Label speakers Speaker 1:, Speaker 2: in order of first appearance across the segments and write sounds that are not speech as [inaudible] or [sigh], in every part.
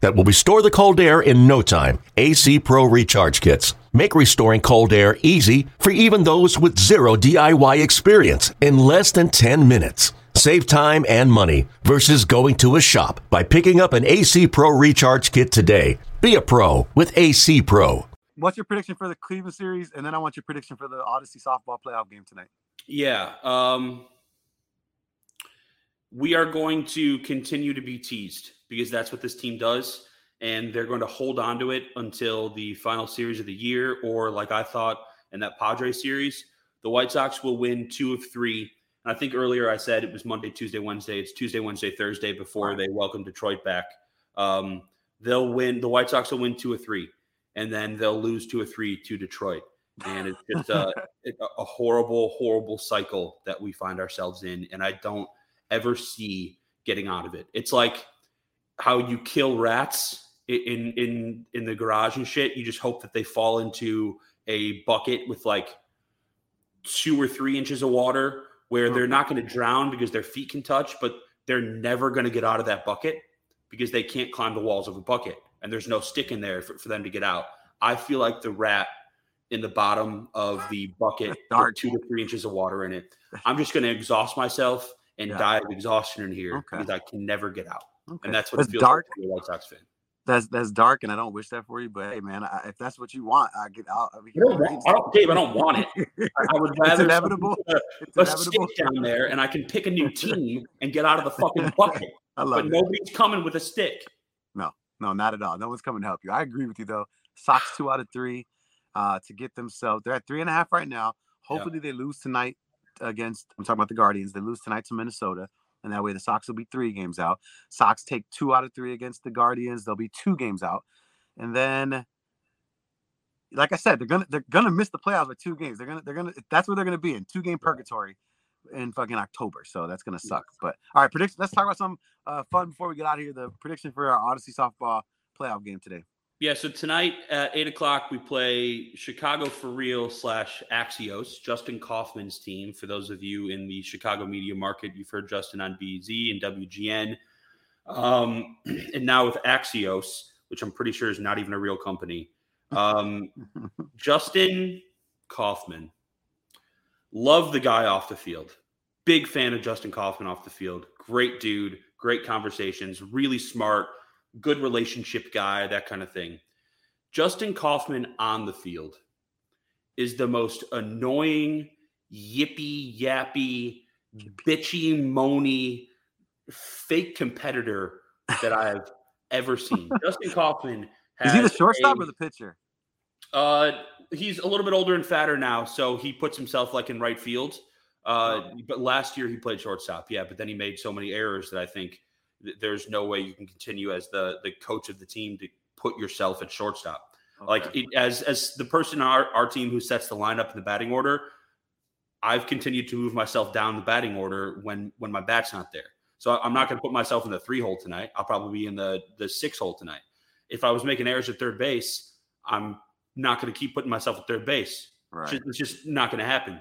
Speaker 1: that will restore the cold air in no time. AC Pro Recharge Kits. Make restoring cold air easy for even those with zero DIY experience in less than 10 minutes. Save time and money versus going to a shop by picking up an AC Pro Recharge Kit today. Be a pro with AC Pro.
Speaker 2: What's your prediction for the Cleveland series? And then I want your prediction for the Audacy softball playoff game tonight.
Speaker 3: Yeah. Um, we are going to continue to be teased because that's what this team does. And they're going to hold on to it until the final series of the year, or like I thought in that Padre series, the White Sox will win two of three. And I think earlier I said it was Monday, Tuesday, Wednesday. It's Tuesday, Wednesday, Thursday before they welcome Detroit back. Um, they'll win. The White Sox will win two or three, and then they'll lose two or three to Detroit. And it's just [laughs] a, a horrible, horrible cycle that we find ourselves in. And I don't ever see getting out of it. It's like how you kill rats in in in the garage and shit. You just hope that they fall into a bucket with like two or three inches of water where they're not going to drown because their feet can touch, but they're never going to get out of that bucket because they can't climb the walls of a bucket and there's no stick in there for, for them to get out. I feel like the rat in the bottom of the bucket with two to three inches of water in it. I'm just going to exhaust myself and
Speaker 2: Yeah.
Speaker 3: die of exhaustion in here
Speaker 2: Okay.
Speaker 3: because I can never get out.
Speaker 2: Okay.
Speaker 3: And that's what
Speaker 2: That's
Speaker 3: it feels
Speaker 2: dark.
Speaker 3: like to be a White Sox fan.
Speaker 2: That's that's dark, and I don't wish that for you. But hey, man, I, if that's what you want, I get out. I, mean,
Speaker 3: I don't, want, I don't, Dave, I don't want it. I, would [laughs]
Speaker 2: It's
Speaker 3: rather
Speaker 2: inevitable.
Speaker 3: someone put
Speaker 2: It's
Speaker 3: a, a
Speaker 2: inevitable.
Speaker 3: stick down there and I can pick a new [laughs] team and get out of the fucking [laughs] bucket.
Speaker 2: I love
Speaker 3: But
Speaker 2: it.
Speaker 3: nobody's coming with a stick.
Speaker 2: No, no, not at all. No one's coming to help you. I agree with you though. Sox two out of three uh, to get themselves. They're at three and a half right now. Hopefully they lose tonight against. I'm talking about the Guardians. They lose tonight to Minnesota, and that way the Sox will be three games out. Sox take two out of three against the Guardians. They'll be two games out, and then. Like I said, they're gonna they're gonna miss the playoffs by two games. They're gonna they're gonna that's where they're gonna be in two game purgatory in fucking October. So that's gonna suck. But all right, prediction. Let's talk about some uh, fun before we get out of here. The prediction for our Audacy softball playoff game today.
Speaker 3: Yeah, so tonight at eight o'clock we play Chicago for real slash Axios, Justin Kaufman's team. For those of you in the Chicago media market, you've heard Justin on BZ and WGN, um, [clears throat] and now with Axios, which I'm pretty sure is not even a real company. Um, [laughs] Justin Kaufman, love the guy off the field. Big fan of Justin Kaufman off the field. Great dude, great conversations, really smart good relationship guy, that kind of thing. Justin Kaufman on the field is the most annoying, yippy, yappy, bitchy, moany, fake competitor that I've ever seen. [laughs] Justin Kaufman
Speaker 2: Is he the shortstop
Speaker 3: a-
Speaker 2: or the pitcher?
Speaker 3: uh, he's a little bit older and fatter now, so he puts himself like in right field. Uh, but last year he played shortstop, yeah. But then he made so many errors that I think th- there's no way you can continue as the the coach of the team to put yourself at shortstop. Like it, as as the person on our, our team who sets the lineup in the batting order, I've continued to move myself down the batting order when when my bat's not there. So I'm not going to put myself in the three hole tonight. I'll probably be in the the six hole tonight. If I was making errors at third base, I'm not going to keep putting myself at third base.
Speaker 2: right.
Speaker 3: It's just not going to happen.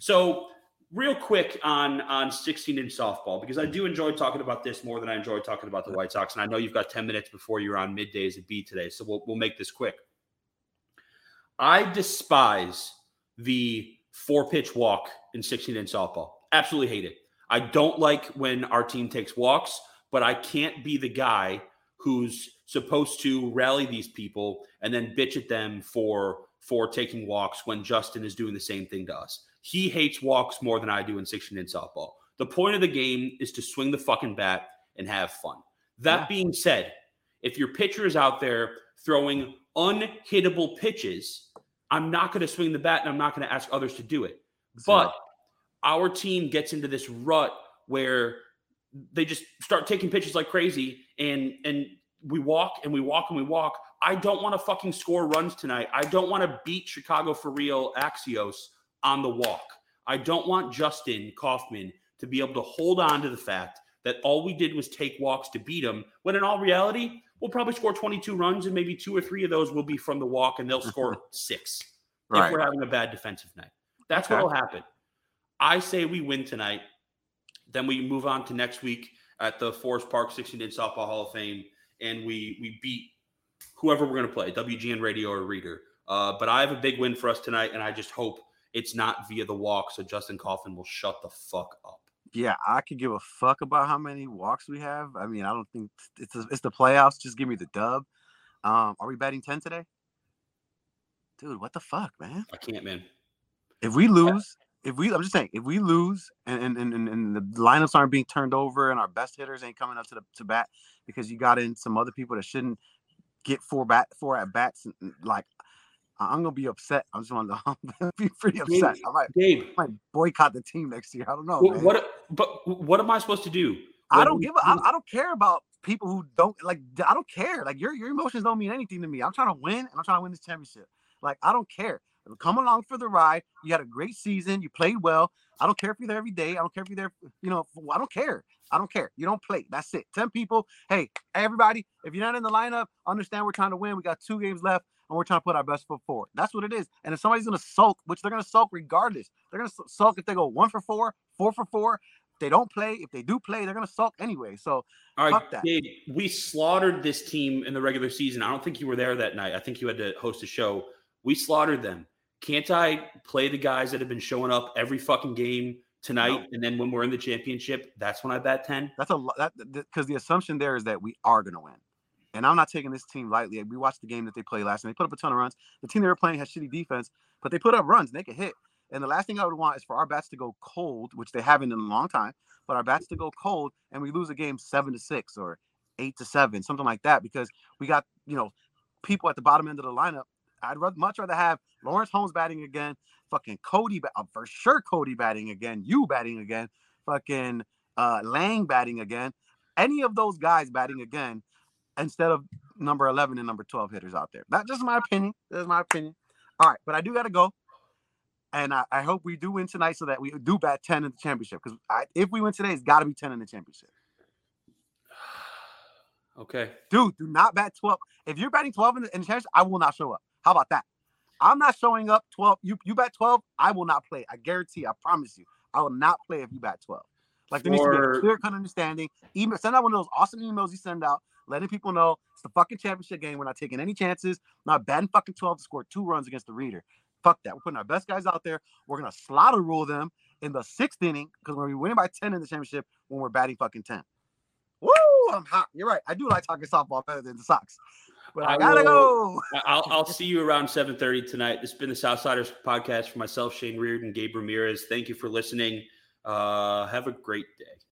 Speaker 3: So, real quick on on 16 inch softball because I do enjoy talking about this more than I enjoy talking about the White Sox, and I know you've got 10 minutes before you're on middays at B today, so we'll we'll make this quick. I despise the four pitch walk in 16 inch softball. Absolutely hate it. I don't like when our team takes walks, but I can't be the guy who's supposed to rally these people and then bitch at them for for taking walks when Justin is doing the same thing to us. He hates walks more than I do in 16 inch softball. The point of the game is to swing the fucking bat and have fun. That
Speaker 2: Yeah.
Speaker 3: being said, if your pitcher is out there throwing unhittable pitches, I'm not going to swing the bat and I'm not going to ask others to do it. But our team gets into this rut where they just start taking pitches like crazy and and we walk and we walk and we walk, I don't want to fucking score runs tonight. I don't want to beat Chicago for real Axios on the walk. I don't want Justin Kaufman to be able to hold on to the fact that all we did was take walks to beat them, when in all reality, we'll probably score 22 runs and maybe two or three of those will be from the walk and they'll score six right. if we're having a bad defensive night. That's okay. what will happen. I say we win tonight. Then we move on to next week at the Forest Park 16 inch softball Hall of Fame, and we we beat whoever we're going to play, WGN Radio or Reader. Uh, but I have a big win for us tonight, and I just hope it's not via the walk, so Justin Kaufman will shut the fuck up.
Speaker 2: Yeah, I could give a fuck about how many walks we have. I mean, I don't think it's a, it's the playoffs. Just give me the dub. Um, are we betting ten today? Dude, what the fuck, man?
Speaker 3: I can't, man.
Speaker 2: If we lose, if we, I'm just saying, if we lose and and, and, and the lineups aren't being turned over and our best hitters ain't coming up to the to bat because you got in some other people that shouldn't get four bat four at bats, like I'm gonna be upset. [laughs] I'm just want to be pretty upset. I might, Gabe, I might boycott the team next year. I don't know.
Speaker 3: What, what but what am I supposed to do?
Speaker 2: I don't give a, I, I don't care about people who don't like. I don't care. Like your your emotions don't mean anything to me. I'm trying to win and I'm trying to win this championship. Like I don't care. Come along for the ride. You had a great season. You played well. I don't care if you're there every day. I don't care if you're there. You know, I don't care. I don't care. You don't play. That's it. 10 people. Hey, everybody, if you're not in the lineup, understand we're trying to win. We got two games left and we're trying to put our best foot forward. That's what it is. And if somebody's going to sulk, which they're going to sulk regardless, they're going to sulk if they go one for four, four for four. If they don't play, if they do play, they're going to sulk anyway. So,
Speaker 3: all right, Dave, we slaughtered this team in the regular season. I don't think you were there that night. I think you had to host a show. We slaughtered them. Can't I play the guys that have been showing up every fucking game tonight, no. and then when we're in the championship, that's when I bet ten.
Speaker 2: That's a lot. That because the assumption there is that we are going to win, and I'm not taking this team lightly. We watched the game that they played last, and they put up a ton of runs. The team they were playing has shitty defense, but they put up runs and they could hit. And the last thing I would want is for our bats to go cold, which they haven't in a long time, but our bats to go cold and we lose a game seven to six or eight to seven, something like that, because we got you know people at the bottom end of the lineup I'd rather, much rather have Lawrence Holmes batting again, fucking Cody, uh, for sure Cody batting again, you batting again, fucking uh, Lang batting again, any of those guys batting again instead of number 11 and number 12 hitters out there. That's just my opinion. That's my opinion. All right, but I do got to go. And I, I, hope we do win tonight so that we do bat 10 in the championship. Because if we win today, it's got to be 10 in the championship. [sighs]
Speaker 3: Okay.
Speaker 2: Dude, do not bat 12. If you're batting 12 in the, in the championship, I will not show up. How about that? I'm not showing up 12. You you bat 12, I will not play. I guarantee, I promise you. I will not play if you bat 12. Like there needs to be a clear cut understanding. Email, send out one of those awesome emails you send out, letting people know it's the fucking championship game. We're not taking any chances. not batting fucking 12 to score two runs against the reader. Fuck that. We're putting our best guys out there. We're gonna slaughter rule them in the sixth inning because we're winning by 10 in the championship when we're batting fucking 10. Woo! I'm hot. You're right. I do like talking softball better than the Sox. But I, I gotta will,
Speaker 3: go. I'll, I'll see you around 7:30 tonight. This has been the Southsiders podcast for myself, Shane Riordan, Gabe Ramirez. Thank you for listening. Uh, have a great day.